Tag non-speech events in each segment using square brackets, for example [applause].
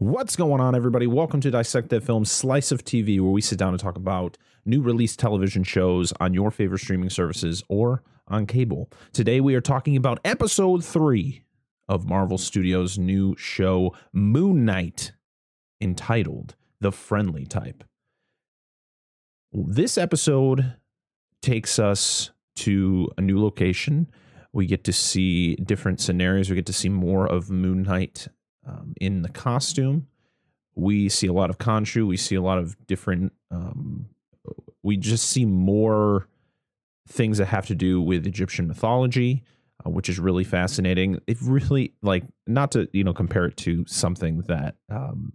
What's going on, everybody? Welcome to Dissect That Film Slice of TV, where we sit down and talk about new release television shows on your favorite streaming services or on cable. Today, we are talking about episode three of Marvel Studios' new show, Moon Knight, entitled The Friendly Type. This episode takes us to a new location. We get to see different scenarios. We get to see more of Moon Knight um, in the costume. We see a lot of Khonshu. We see a lot of different. Um, we just see more things that have to do with Egyptian mythology, uh, which is really fascinating. It really like not to you know compare it to something that um,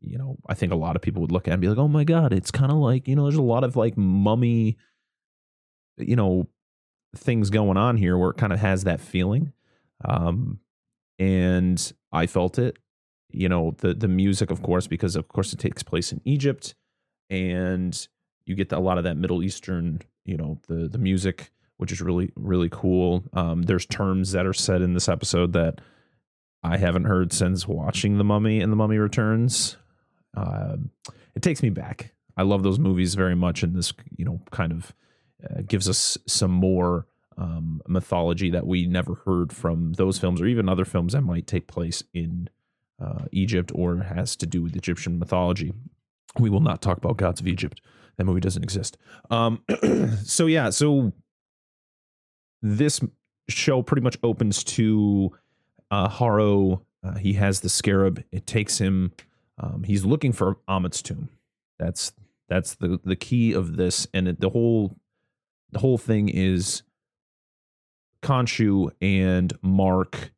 you know I think a lot of people would look at and be like, oh my god, it's kind of like you know there's a lot of like mummy, you know, things going on here where it kind of has that feeling. Um, and I felt it. You know, the the music, of course, because of course it takes place in Egypt, and you get a lot of that Middle Eastern, you know, the the music, which is really really cool. Um, there's terms that are said in this episode that I haven't heard since watching The Mummy and The Mummy Returns. Uh, it takes me back. I love those movies very much, and this, you know, kind of uh, gives us some more um, mythology that we never heard from those films or even other films that might take place in uh, Egypt or has to do with Egyptian mythology. We will not talk about gods of Egypt. That movie doesn't exist. Um, [clears throat] so yeah, so this show pretty much opens to uh, Harrow. Uh, he has the scarab. It takes him. Um, he's looking for Ammit's tomb. That's that's the the key of this, and it, the whole the whole thing is Khonshu and Mark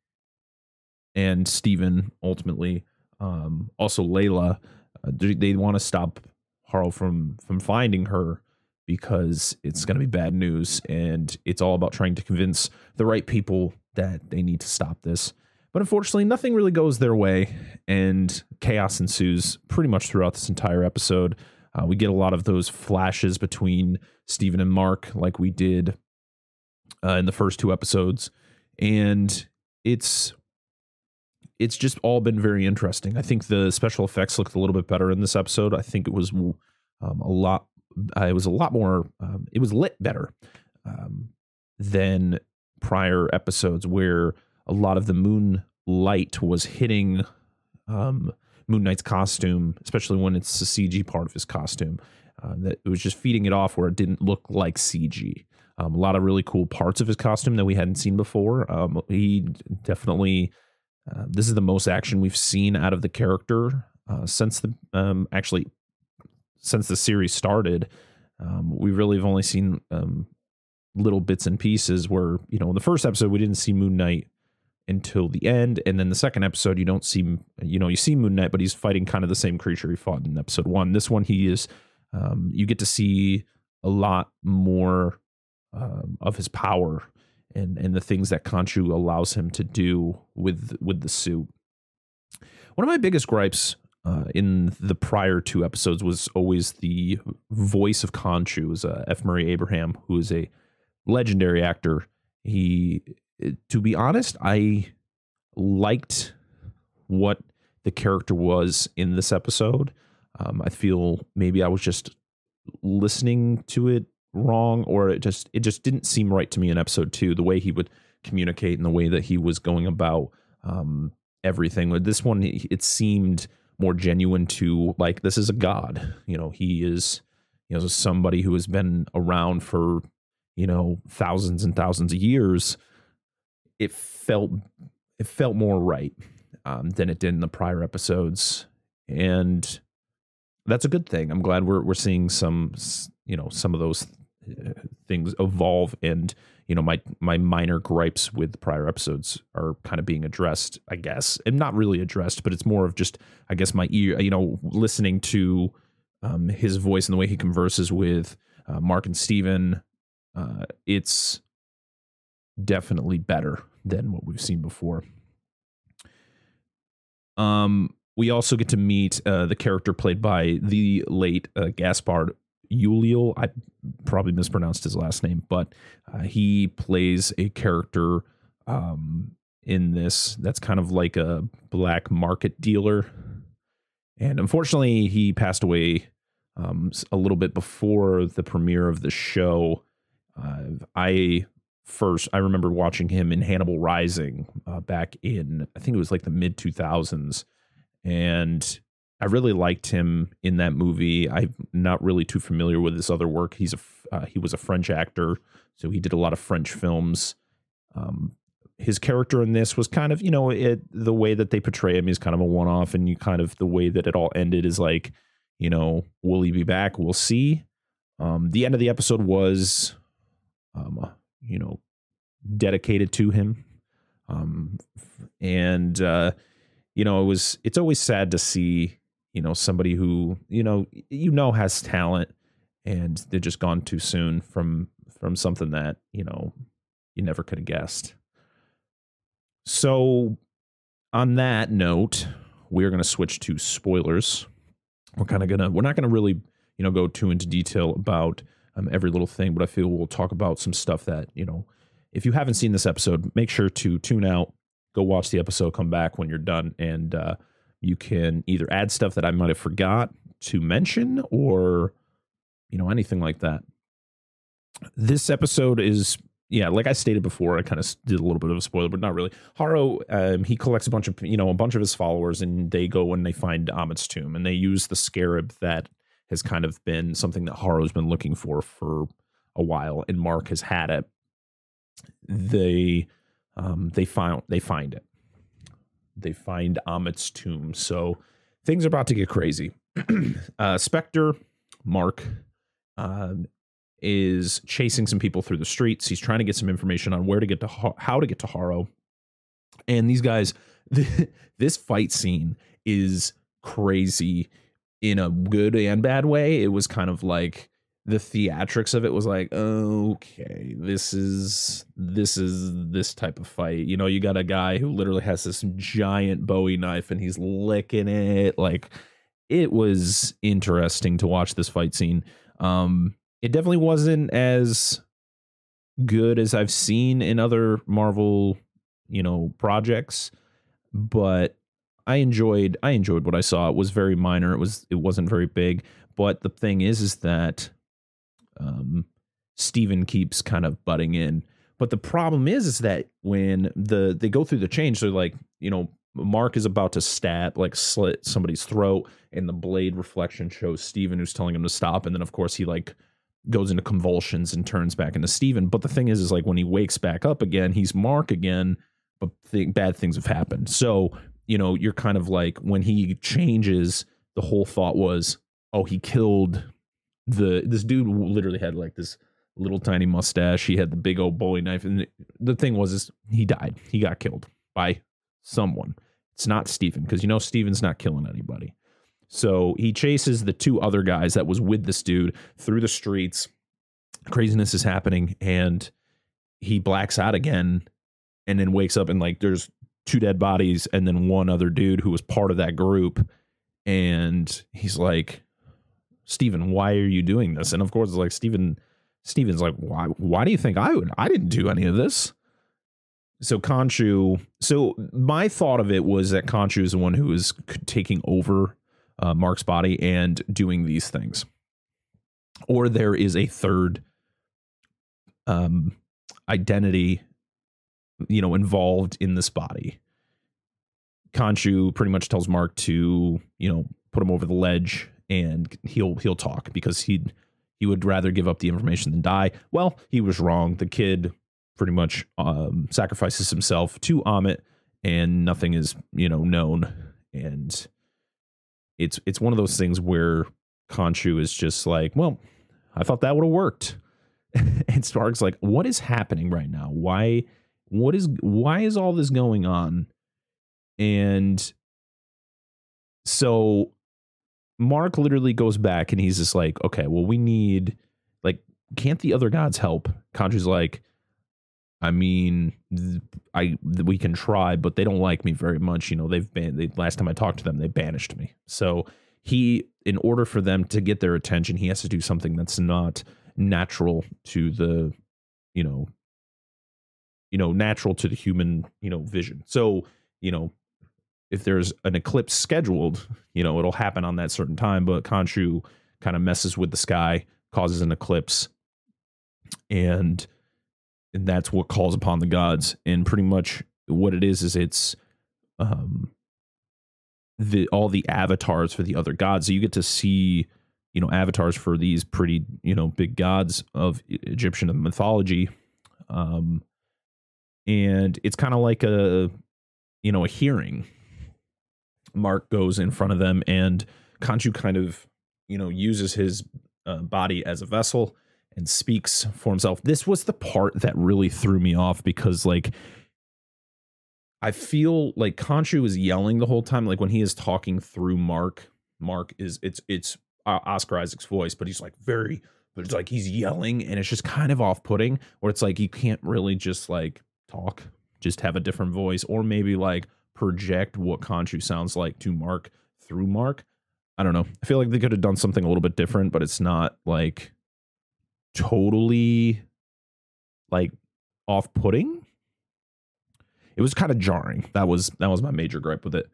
and Steven ultimately, um, also Layla, uh, they, want to stop Harrow from from finding her because it's going to be bad news, and it's all about trying to convince the right people that they need to stop this. But unfortunately, nothing really goes their way, and chaos ensues pretty much throughout this entire episode. Uh, we get a lot of those flashes between Steven and Mark, like we did uh, in the first two episodes, and it's it's just all been very interesting. I think the special effects looked a little bit better in this episode. I think it was um, a lot. Uh, it was a lot more. Um, it was lit better um, than prior episodes, where a lot of the moonlight was hitting um, Moon Knight's costume, especially when it's the CG part of his costume. Uh, that it was just feeding it off where it didn't look like CG. Um, a lot of really cool parts of his costume that we hadn't seen before. Um, he definitely, uh, this is the most action we've seen out of the character uh, since the um, actually since the series started. Um, we really have only seen um, little bits and pieces where you know in the first episode we didn't see Moon Knight until the end, and then the second episode you don't see you know you see Moon Knight, but he's fighting kind of the same creature he fought in episode one. This one he is um, you get to see a lot more um, of his power and and the things that Khonshu allows him to do with with the suit. One of my biggest gripes uh, in the prior two episodes was always the voice of Khonshu, was uh, F. Murray Abraham, who is a legendary actor. He, to be honest, I liked what the character was in this episode. Um, I feel maybe I was just listening to it wrong or it just it just didn't seem right to me in episode two the way he would communicate and the way that he was going about um, everything. With this one it seemed more genuine to like this is a god. You know he is you know somebody who has been around for you know thousands and thousands of years. It felt it felt more right um, than it did in the prior episodes. And that's a good thing. I'm glad we're we're seeing some you know some of those things evolve and you know my my minor gripes with prior episodes are kind of being addressed i guess. And not really addressed but it's more of just i guess my ear you know listening to um, his voice and the way he converses with uh, mark and steven uh, it's definitely better than what we've seen before. Um we also get to meet uh, the character played by the late uh, Gaspard Ulliel. I probably mispronounced his last name, but uh, he plays a character um, in this that's kind of like a black market dealer And unfortunately, he passed away um, a little bit before the premiere of the show. Uh, I first I remember watching him in Hannibal Rising uh, back in I think it was like the mid 2000s and I really liked him in that movie. I'm not really too familiar with his other work. He's a uh, he was a French actor, so he did a lot of French films. Um, his character in this was kind of you know it the way that they portray him is kind of a one off, and you kind of the way that it all ended is like you know will he be back? We'll see. Um, the end of the episode was, um, you know, dedicated to him, um, and uh, you know it was it's always sad to see you know somebody who you know you know has talent and they're just gone too soon from from something that you know you never could have guessed. So on that note we're going to switch to spoilers. We're kind of going to we're not going to really you know go too into detail about um, every little thing but i feel we'll talk about some stuff that you know if you haven't seen this episode make sure to tune out go watch the episode come back when you're done and uh you can either add stuff that I might have forgot to mention or you know anything like that. This episode is yeah, like I stated before, I kind of did a little bit of a spoiler, but not really. Harrow, um, he collects a bunch of you know a bunch of his followers, and they go and they find Ammit's tomb, and they use the scarab that has kind of been something that Harrow's been looking for for a while, and Mark has had it. They um, they found they find it, they find Ammit's tomb. So things are about to get crazy. [clears throat] uh, Spector, Mark, uh, is chasing some people through the streets. He's trying to get some information on where to get to how to get to Harrow. And these guys, [laughs] this fight scene is crazy in a good and bad way. It was kind of like the theatrics of it was like okay this is this is this type of fight. You know you got a guy who literally has this giant bowie knife and he's licking it. Like it was interesting to watch this fight scene. Um it definitely wasn't as good as i've seen in other marvel you know projects but i enjoyed i enjoyed what i saw. It was very minor. It was it wasn't very big. But the thing is is that um, Steven keeps kind of butting in. But the problem is, is that when the they go through the change, they're like, you know, Mark is about to stab, like slit somebody's throat, and the blade reflection shows Steven who's telling him to stop. And then of course he like goes into convulsions and turns back into Steven. But the thing is, is like when he wakes back up again, he's Mark again, but th- bad things have happened. So, you know, you're kind of like when he changes, the whole thought was, oh, he killed the this dude literally had like this little tiny mustache. He had the big old Bowie knife, and the thing was, is he died. He got killed by someone. It's not Steven because you know Steven's not killing anybody. So he chases the two other guys that was with this dude through the streets. Craziness is happening, and he blacks out again, and then wakes up and like there's two dead bodies, and then one other dude who was part of that group, and he's like, Steven, why are you doing this? And of course, it's like Steven, Steven's like, why? Why do you think I would? I didn't do any of this. So Khonshu. So my thought of it was that Khonshu is the one who is taking over uh, Mark's body and doing these things, or there is a third um, identity, you know, involved in this body. Khonshu pretty much tells Mark to, you know, put him over the ledge and he'll he'll talk because he he would rather give up the information than die. Well, he was wrong. The kid pretty much um, sacrifices himself to Ammit, and nothing is you know known. And it's it's one of those things where Khonshu is just like, well, I thought that would have worked. [laughs] and Stark's like, what is happening right now? Why what is why is all this going on? And so Mark literally goes back and he's just like, okay, well, we need like, can't the other gods help? Khonshu's like, I mean, I we can try, but they don't like me very much. You know, they've been they, last time I talked to them, they banished me. So he, in order for them to get their attention, he has to do something that's not natural to the, you know, you know, natural to the human, you know, vision. So you know, if there's an eclipse scheduled, you know, it'll happen on that certain time. But Khonshu kind of messes with the sky, causes an eclipse, and and that's what calls upon the gods. And pretty much what it is is it's um the all the avatars for the other gods. So you get to see, you know, avatars for these pretty, you know, big gods of Egyptian mythology. Um and it's kind of like a you know, a hearing. Mark goes in front of them and Khonshu kind of, you know, uses his uh, body as a vessel and speaks for himself. This was the part that really threw me off because like I feel like Khonshu is yelling the whole time. Like when he is talking through Mark, Mark is it's it's uh, Oscar Isaac's voice, but he's like very, but it's like he's yelling, and it's just kind of off putting. Where it's like you can't really just like talk, just have a different voice, or maybe like project what Khonshu sounds like to Mark through Mark. I don't know. I feel like they could have done something a little bit different, but it's not like totally like off putting it was kind of jarring. That was that was my major gripe with it.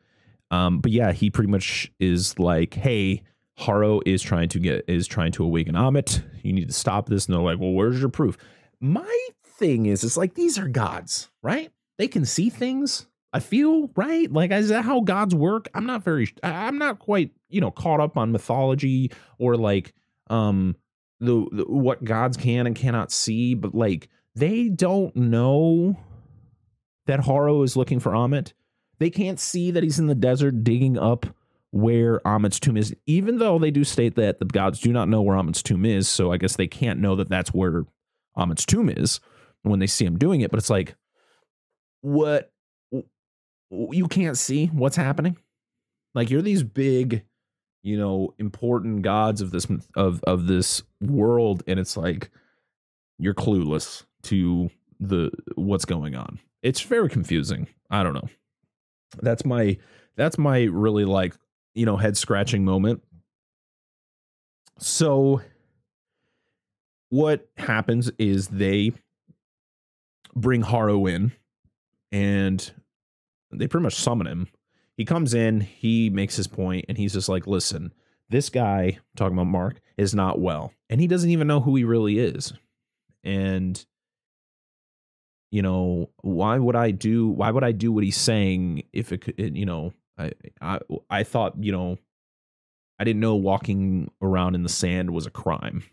Um, but yeah, he pretty much is like, hey, Harrow is trying to get is trying to awaken Ammit. You need to stop this. And they're like, well, where's your proof? My thing is, it's like these are gods, right? They can see things. I feel right. Like, is that how gods work? I'm not very. I'm not quite, you know, caught up on mythology or like, um, the, the what gods can and cannot see. But like, they don't know that Harrow is looking for Ammit. They can't see that he's in the desert digging up where Ammit's tomb is, even though they do state that the gods do not know where Ammit's tomb is. So I guess they can't know that that's where Ammit's tomb is when they see him doing it. But it's like, what? You can't see what's happening. Like you're these big, you know, important gods of this of of this world, and it's like you're clueless to the what's going on it's very confusing. I don't know. That's my that's my really like, you know, head scratching moment. So what happens is they bring Harrow in and they pretty much summon him. He comes in, he makes his point, and he's just like, listen, this guy, talking about Mark, is not well. And he doesn't even know who he really is. And you know, why would I do why would I do what he's saying if it could you know, I I I thought, you know, I didn't know walking around in the sand was a crime.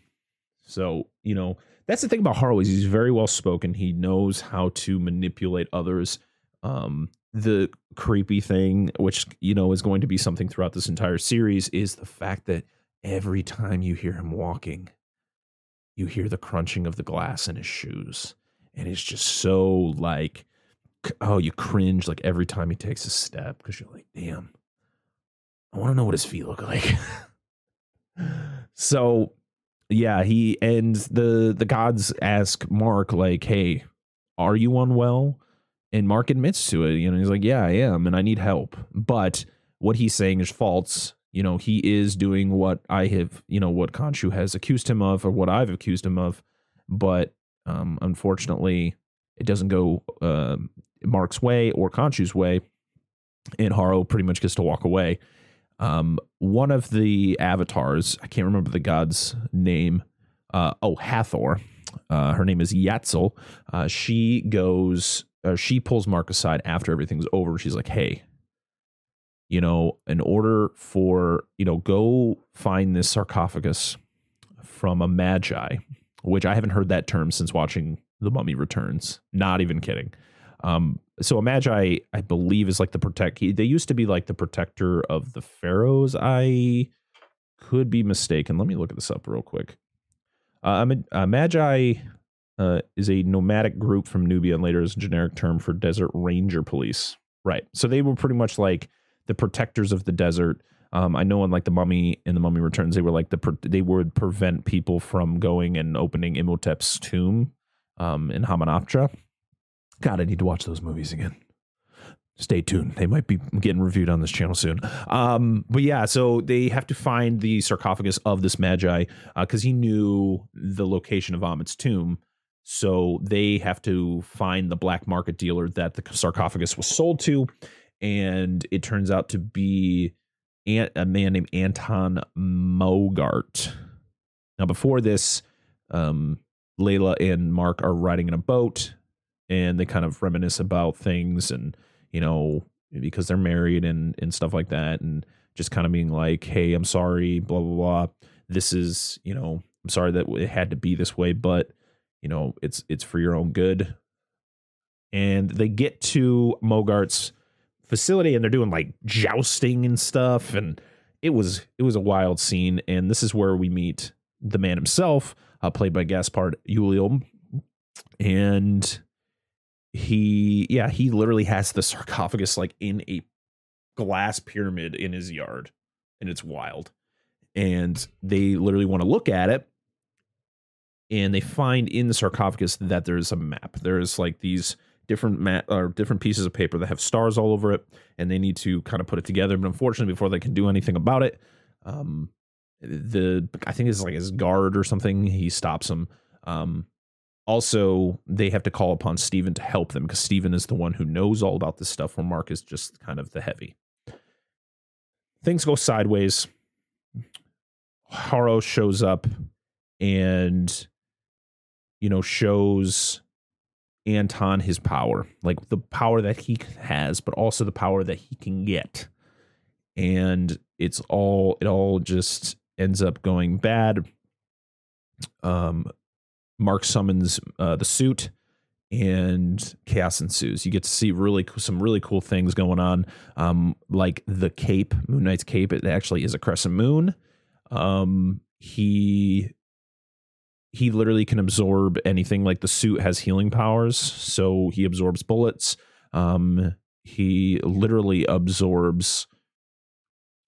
So, you know, that's the thing about Harrow is he's very well spoken. He knows how to manipulate others. Um, the creepy thing, which you know is going to be something throughout this entire series, is the fact that every time you hear him walking, you hear the crunching of the glass in his shoes. And it's just so like oh you cringe like every time he takes a step because you're like damn. I want to know what his feet look like. [laughs] So yeah he ends the the gods ask mark like hey are you unwell and mark admits to it you know he's like yeah i am and i need help but what he's saying is false you know he is doing what i have you know what Khonshu has accused him of or what i've accused him of but um, unfortunately, it doesn't go uh, Mark's way or Khonshu's way, and Harrow pretty much gets to walk away. Um, one of the avatars, I can't remember the god's name. Uh, oh, Hathor. Uh, her name is Yatzil. Uh, she goes, uh, she pulls Mark aside after everything's over. She's like, hey, you know, in order for, you know, go find this sarcophagus from a Medjai which I haven't heard that term since watching The Mummy Returns. Not even kidding. Um, so a Medjai, I believe, is like the protect. They used to be like the protector of the pharaohs. I could be mistaken. Let me look this up real quick. Uh, a, a Medjai uh, is a nomadic group from Nubia, and later is a generic term for desert ranger police. Right. So they were pretty much like the protectors of the desert. Um, I know in like the Mummy and the Mummy Returns, they were like the they would prevent people from going and opening Imhotep's tomb um, in Hamunaptra. God, I need to watch those movies again. Stay tuned; they might be getting reviewed on this channel soon. Um, but yeah, so they have to find the sarcophagus of this Medjai because uh, he knew the location of Ammit's tomb. So they have to find the black market dealer that the sarcophagus was sold to and it turns out to be a man named Anton Mogart. Now, before this, um, Layla and Mark are riding in a boat, and they kind of reminisce about things, and you know, because they're married and and stuff like that, and just kind of being like, "Hey, I'm sorry," blah blah blah. This is, you know, I'm sorry that it had to be this way, but you know, it's it's for your own good. And they get to Mogart's facility and they're doing like jousting and stuff. And it was it was a wild scene. And this is where we meet the man himself uh, played by Gaspard Ulliel and he yeah he literally has the sarcophagus like in a glass pyramid in his yard. And it's wild. And they literally want to look at it and they find in the sarcophagus that there's a map there's like these different mat or different pieces of paper that have stars all over it, and they need to kind of put it together. But unfortunately, before they can do anything about it, um, the I think it's like his guard or something. He stops him. Um, also, they have to call upon Steven to help them because Steven is the one who knows all about this stuff, where Mark is just kind of the heavy. Things go sideways. Harrow shows up and you know shows Anton his power, like the power that he has, but also the power that he can get. And it's all it all just ends up going bad. Um, Mark summons uh, the suit, and chaos ensues. You get to see really some really cool things going on, um, like the cape, Moon Knight's cape. It actually is a crescent moon. Um, he he literally can absorb anything. Like the suit has healing powers, so he absorbs bullets. Um, he literally absorbs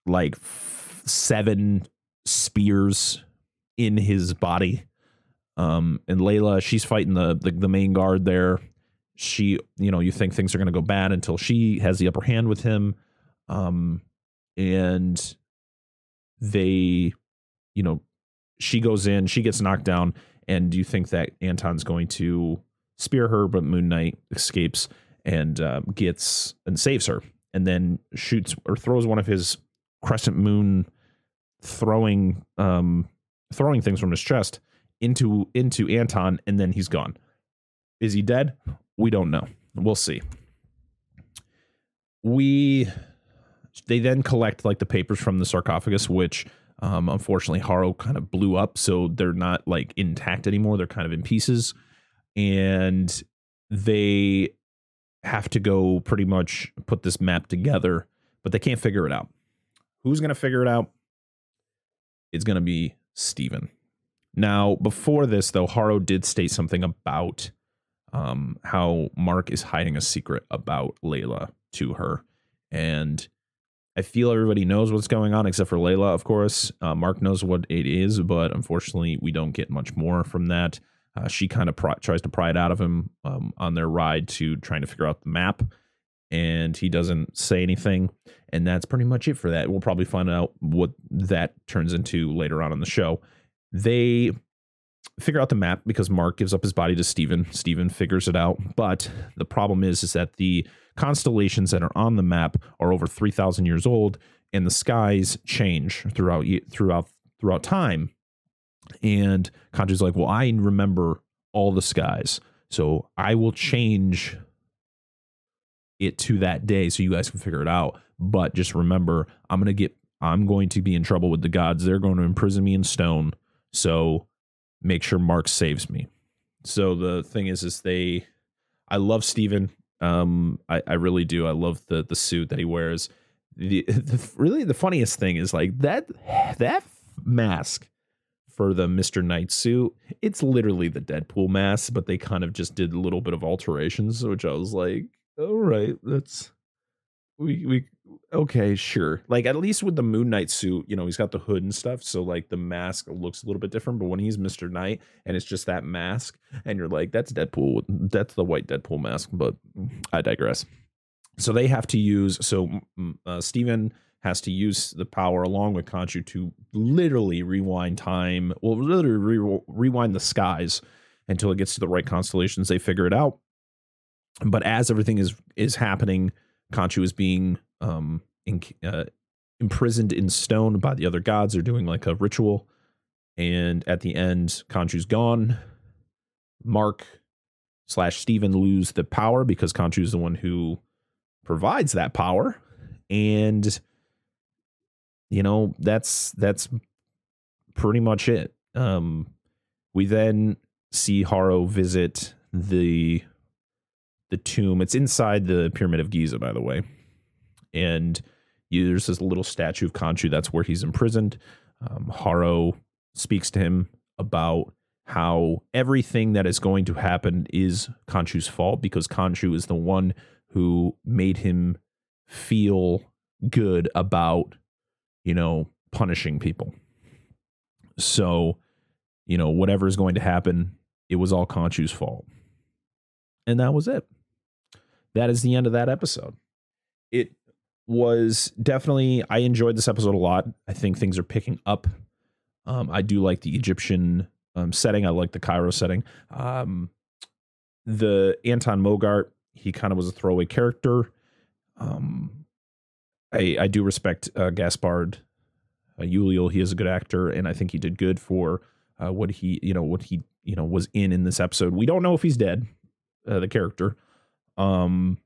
like f- seven spears in his body. Um, and Layla, she's fighting the, the the main guard there. She, you know, you think things are going to go bad until she has the upper hand with him. Um, and they, you know, she goes in, she gets knocked down, and do you think that Anton's going to spear her, but Moon Knight escapes and uh, gets and saves her, and then shoots or throws one of his crescent moon throwing um, throwing things from his chest into into Anton, and then he's gone. Is he dead? We don't know. We'll see. We they then collect like the papers from the sarcophagus, which um, unfortunately, Harrow kind of blew up, so they're not like intact anymore. They're kind of in pieces, and they have to go pretty much put this map together, but they can't figure it out. Who's going to figure it out? It's going to be Steven. Now, before this, though, Harrow did state something about um, how Mark is hiding a secret about Layla to her. And I feel everybody knows what's going on except for Layla, of course. Uh, Mark knows what it is, but unfortunately, we don't get much more from that. Uh, she kind of pr- tries to pry it out of him um, on their ride to trying to figure out the map, and he doesn't say anything. And that's pretty much it for that. We'll probably find out what that turns into later on in the show. They figure out the map because Mark gives up his body to Steven. Steven figures it out. But the problem is, is that the constellations that are on the map are over 3,000 years old and the skies change throughout throughout throughout time. And Khonshu's like, well, I remember all the skies. So I will change it to that day so you guys can figure it out. But just remember, I'm going to get, I'm going to be in trouble with the gods. They're going to imprison me in stone. So make sure Mark saves me. So the thing is, is they, I love Steven. Um, I, I really do. I love the the suit that he wears. The, [laughs] the really the funniest thing is like that that mask for the Mr. Knight suit. It's literally the Deadpool mask, but they kind of just did a little bit of alterations, which I was like, all right, that's we we okay, sure. Like at least with the Moon Knight suit, you know, he's got the hood and stuff, so like the mask looks a little bit different. But when he's Mister Knight and it's just that mask, and you're like, that's Deadpool, that's the white Deadpool mask. But I digress. So they have to use. So uh, Steven has to use the power along with Khonshu to literally rewind time. Well, literally re- rewind the skies until it gets to the right constellations. They figure it out. But as everything is is happening Khonshu is being um, in, uh, imprisoned in stone by the other gods. They're doing like a ritual. And at the end, Khonshu's gone. Mark slash Steven lose the power because Khonshu is the one who provides that power. And you know, that's that's pretty much it. Um we then see Harrow visit the the tomb. It's inside the Pyramid of Giza, by the way. And there's this little statue of Khonshu. That's where he's imprisoned. Um, Harrow speaks to him about how everything that is going to happen is Khonshu's fault because Khonshu is the one who made him feel good about, you know, punishing people. So, you know, whatever is going to happen, it was all Khonshu's fault. And that was it. That is the end of that episode. It was definitely, I enjoyed this episode a lot. I think things are picking up. Um, I do like the Egyptian um, setting. I like the Cairo setting. Um, the Anton Mogart, he kind of was a throwaway character. Um, I I do respect uh, Gaspard uh, Ulliel. He is a good actor, and I think he did good for uh, what he you know what he you know was in in this episode. We don't know if he's dead, uh, the character, um,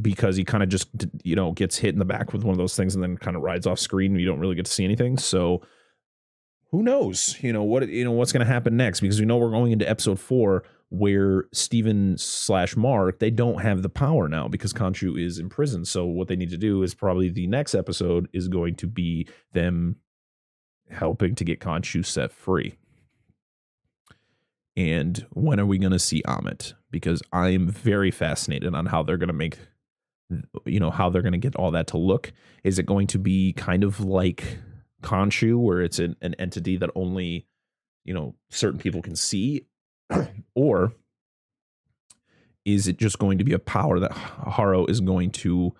because he kind of just you know gets hit in the back with one of those things and then kind of rides off screen. You don't really get to see anything, so who knows you know what you know what's going to happen next because we know we're going into episode four where Steven slash Mark they don't have the power now because Khonshu is in prison. So what they need to do is probably the next episode is going to be them helping to get Khonshu set free. And when are we going to see Ammit? Because I'm very fascinated on how they're going to make, you know, how they're going to get all that to look. Is it going to be kind of like Khonshu, where it's an, an entity that only, you know, certain people can see? [clears throat] or is it just going to be a power that Harrow is going to,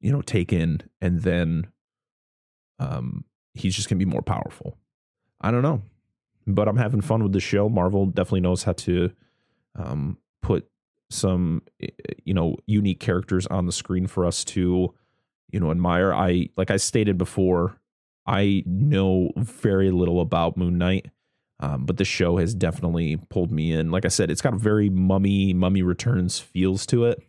you know, take in and then um he's just going to be more powerful? I don't know. But I'm having fun with the show. Marvel definitely knows how to um put some you know unique characters on the screen for us to you know admire. I like I stated before, I know very little about Moon Knight. Um, but the show has definitely pulled me in. Like I said, it's got a very mummy, mummy returns feels to it.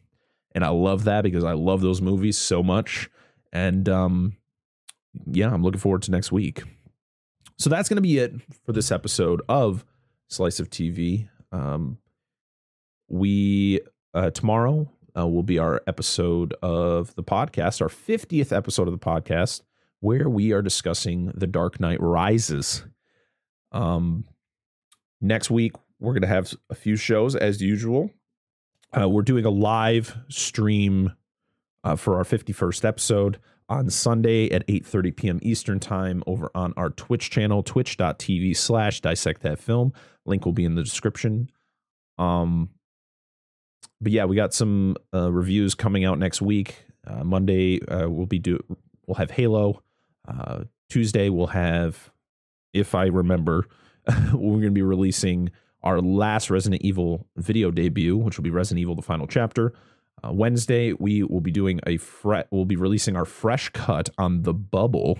And I love that because I love those movies so much. And um, yeah, I'm looking forward to next week. So that's going to be it for this episode of Slice of TV. Um, we, uh, tomorrow uh, will be our episode of the podcast, our 50th episode of the podcast, where we are discussing The Dark Knight Rises. Um, next week we're going to have a few shows as usual. Uh, we're doing a live stream uh, for our 51st episode on Sunday at 8:30 p.m. Eastern time over on our Twitch channel, twitch.tv slash dissect that film. Link will be in the description. Um, but yeah, we got some uh, reviews coming out next week. Uh, Monday uh, we'll be do we'll have Halo. Uh, Tuesday we'll have if I remember, [laughs] we're going to be releasing our last Resident Evil video debut, which will be Resident Evil: The Final Chapter. Uh, Wednesday, we will be doing a fre- we'll be releasing our fresh cut on the Bubble,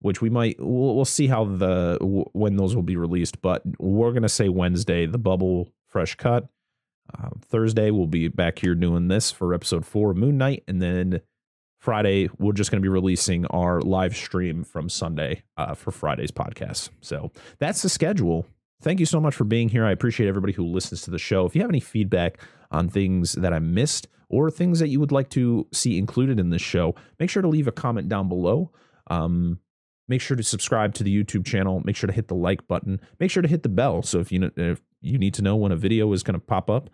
which we might we'll, we'll see how the w- when those will be released, but we're gonna say Wednesday, the Bubble fresh cut. Uh, Thursday, we'll be back here doing this for episode four of Moon Knight, and then Friday, we're just going to be releasing our live stream from Sunday uh, for Friday's podcast. So that's the schedule. Thank you so much for being here. I appreciate everybody who listens to the show. If you have any feedback on things that I missed or things that you would like to see included in this show, make sure to leave a comment down below. Um, make sure to subscribe to the YouTube channel. Make sure to hit the like button. Make sure to hit the bell. So if you if you need to know when a video is going to pop up,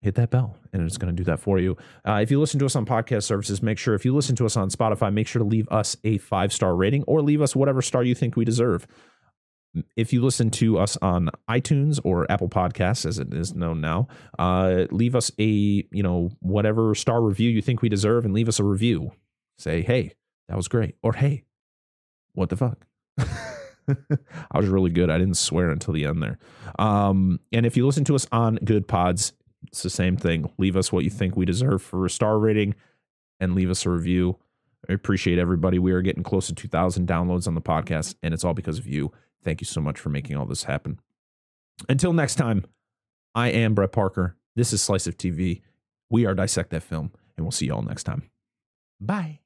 hit that bell and it's going to do that for you. Uh, if you listen to us on podcast services, make sure if you listen to us on Spotify, make sure to leave us a five star rating or leave us whatever star you think we deserve. If you listen to us on iTunes or Apple Podcasts, as it is known now, uh, leave us a you know whatever star review you think we deserve, and leave us a review. Say, hey, that was great, or hey, what the fuck. [laughs] [laughs] I was really good. I didn't swear until the end there. Um, and if you listen to us on Goodpods, It's the same thing. Leave us what you think we deserve for a star rating and leave us a review. I appreciate everybody. We are getting close to 2,000 downloads on the podcast, and it's all because of you. Thank you so much for making all this happen. Until next time, I am Brett Parker. This is Slice of TV. We are Dissect That Film, and we'll see you all next time. Bye.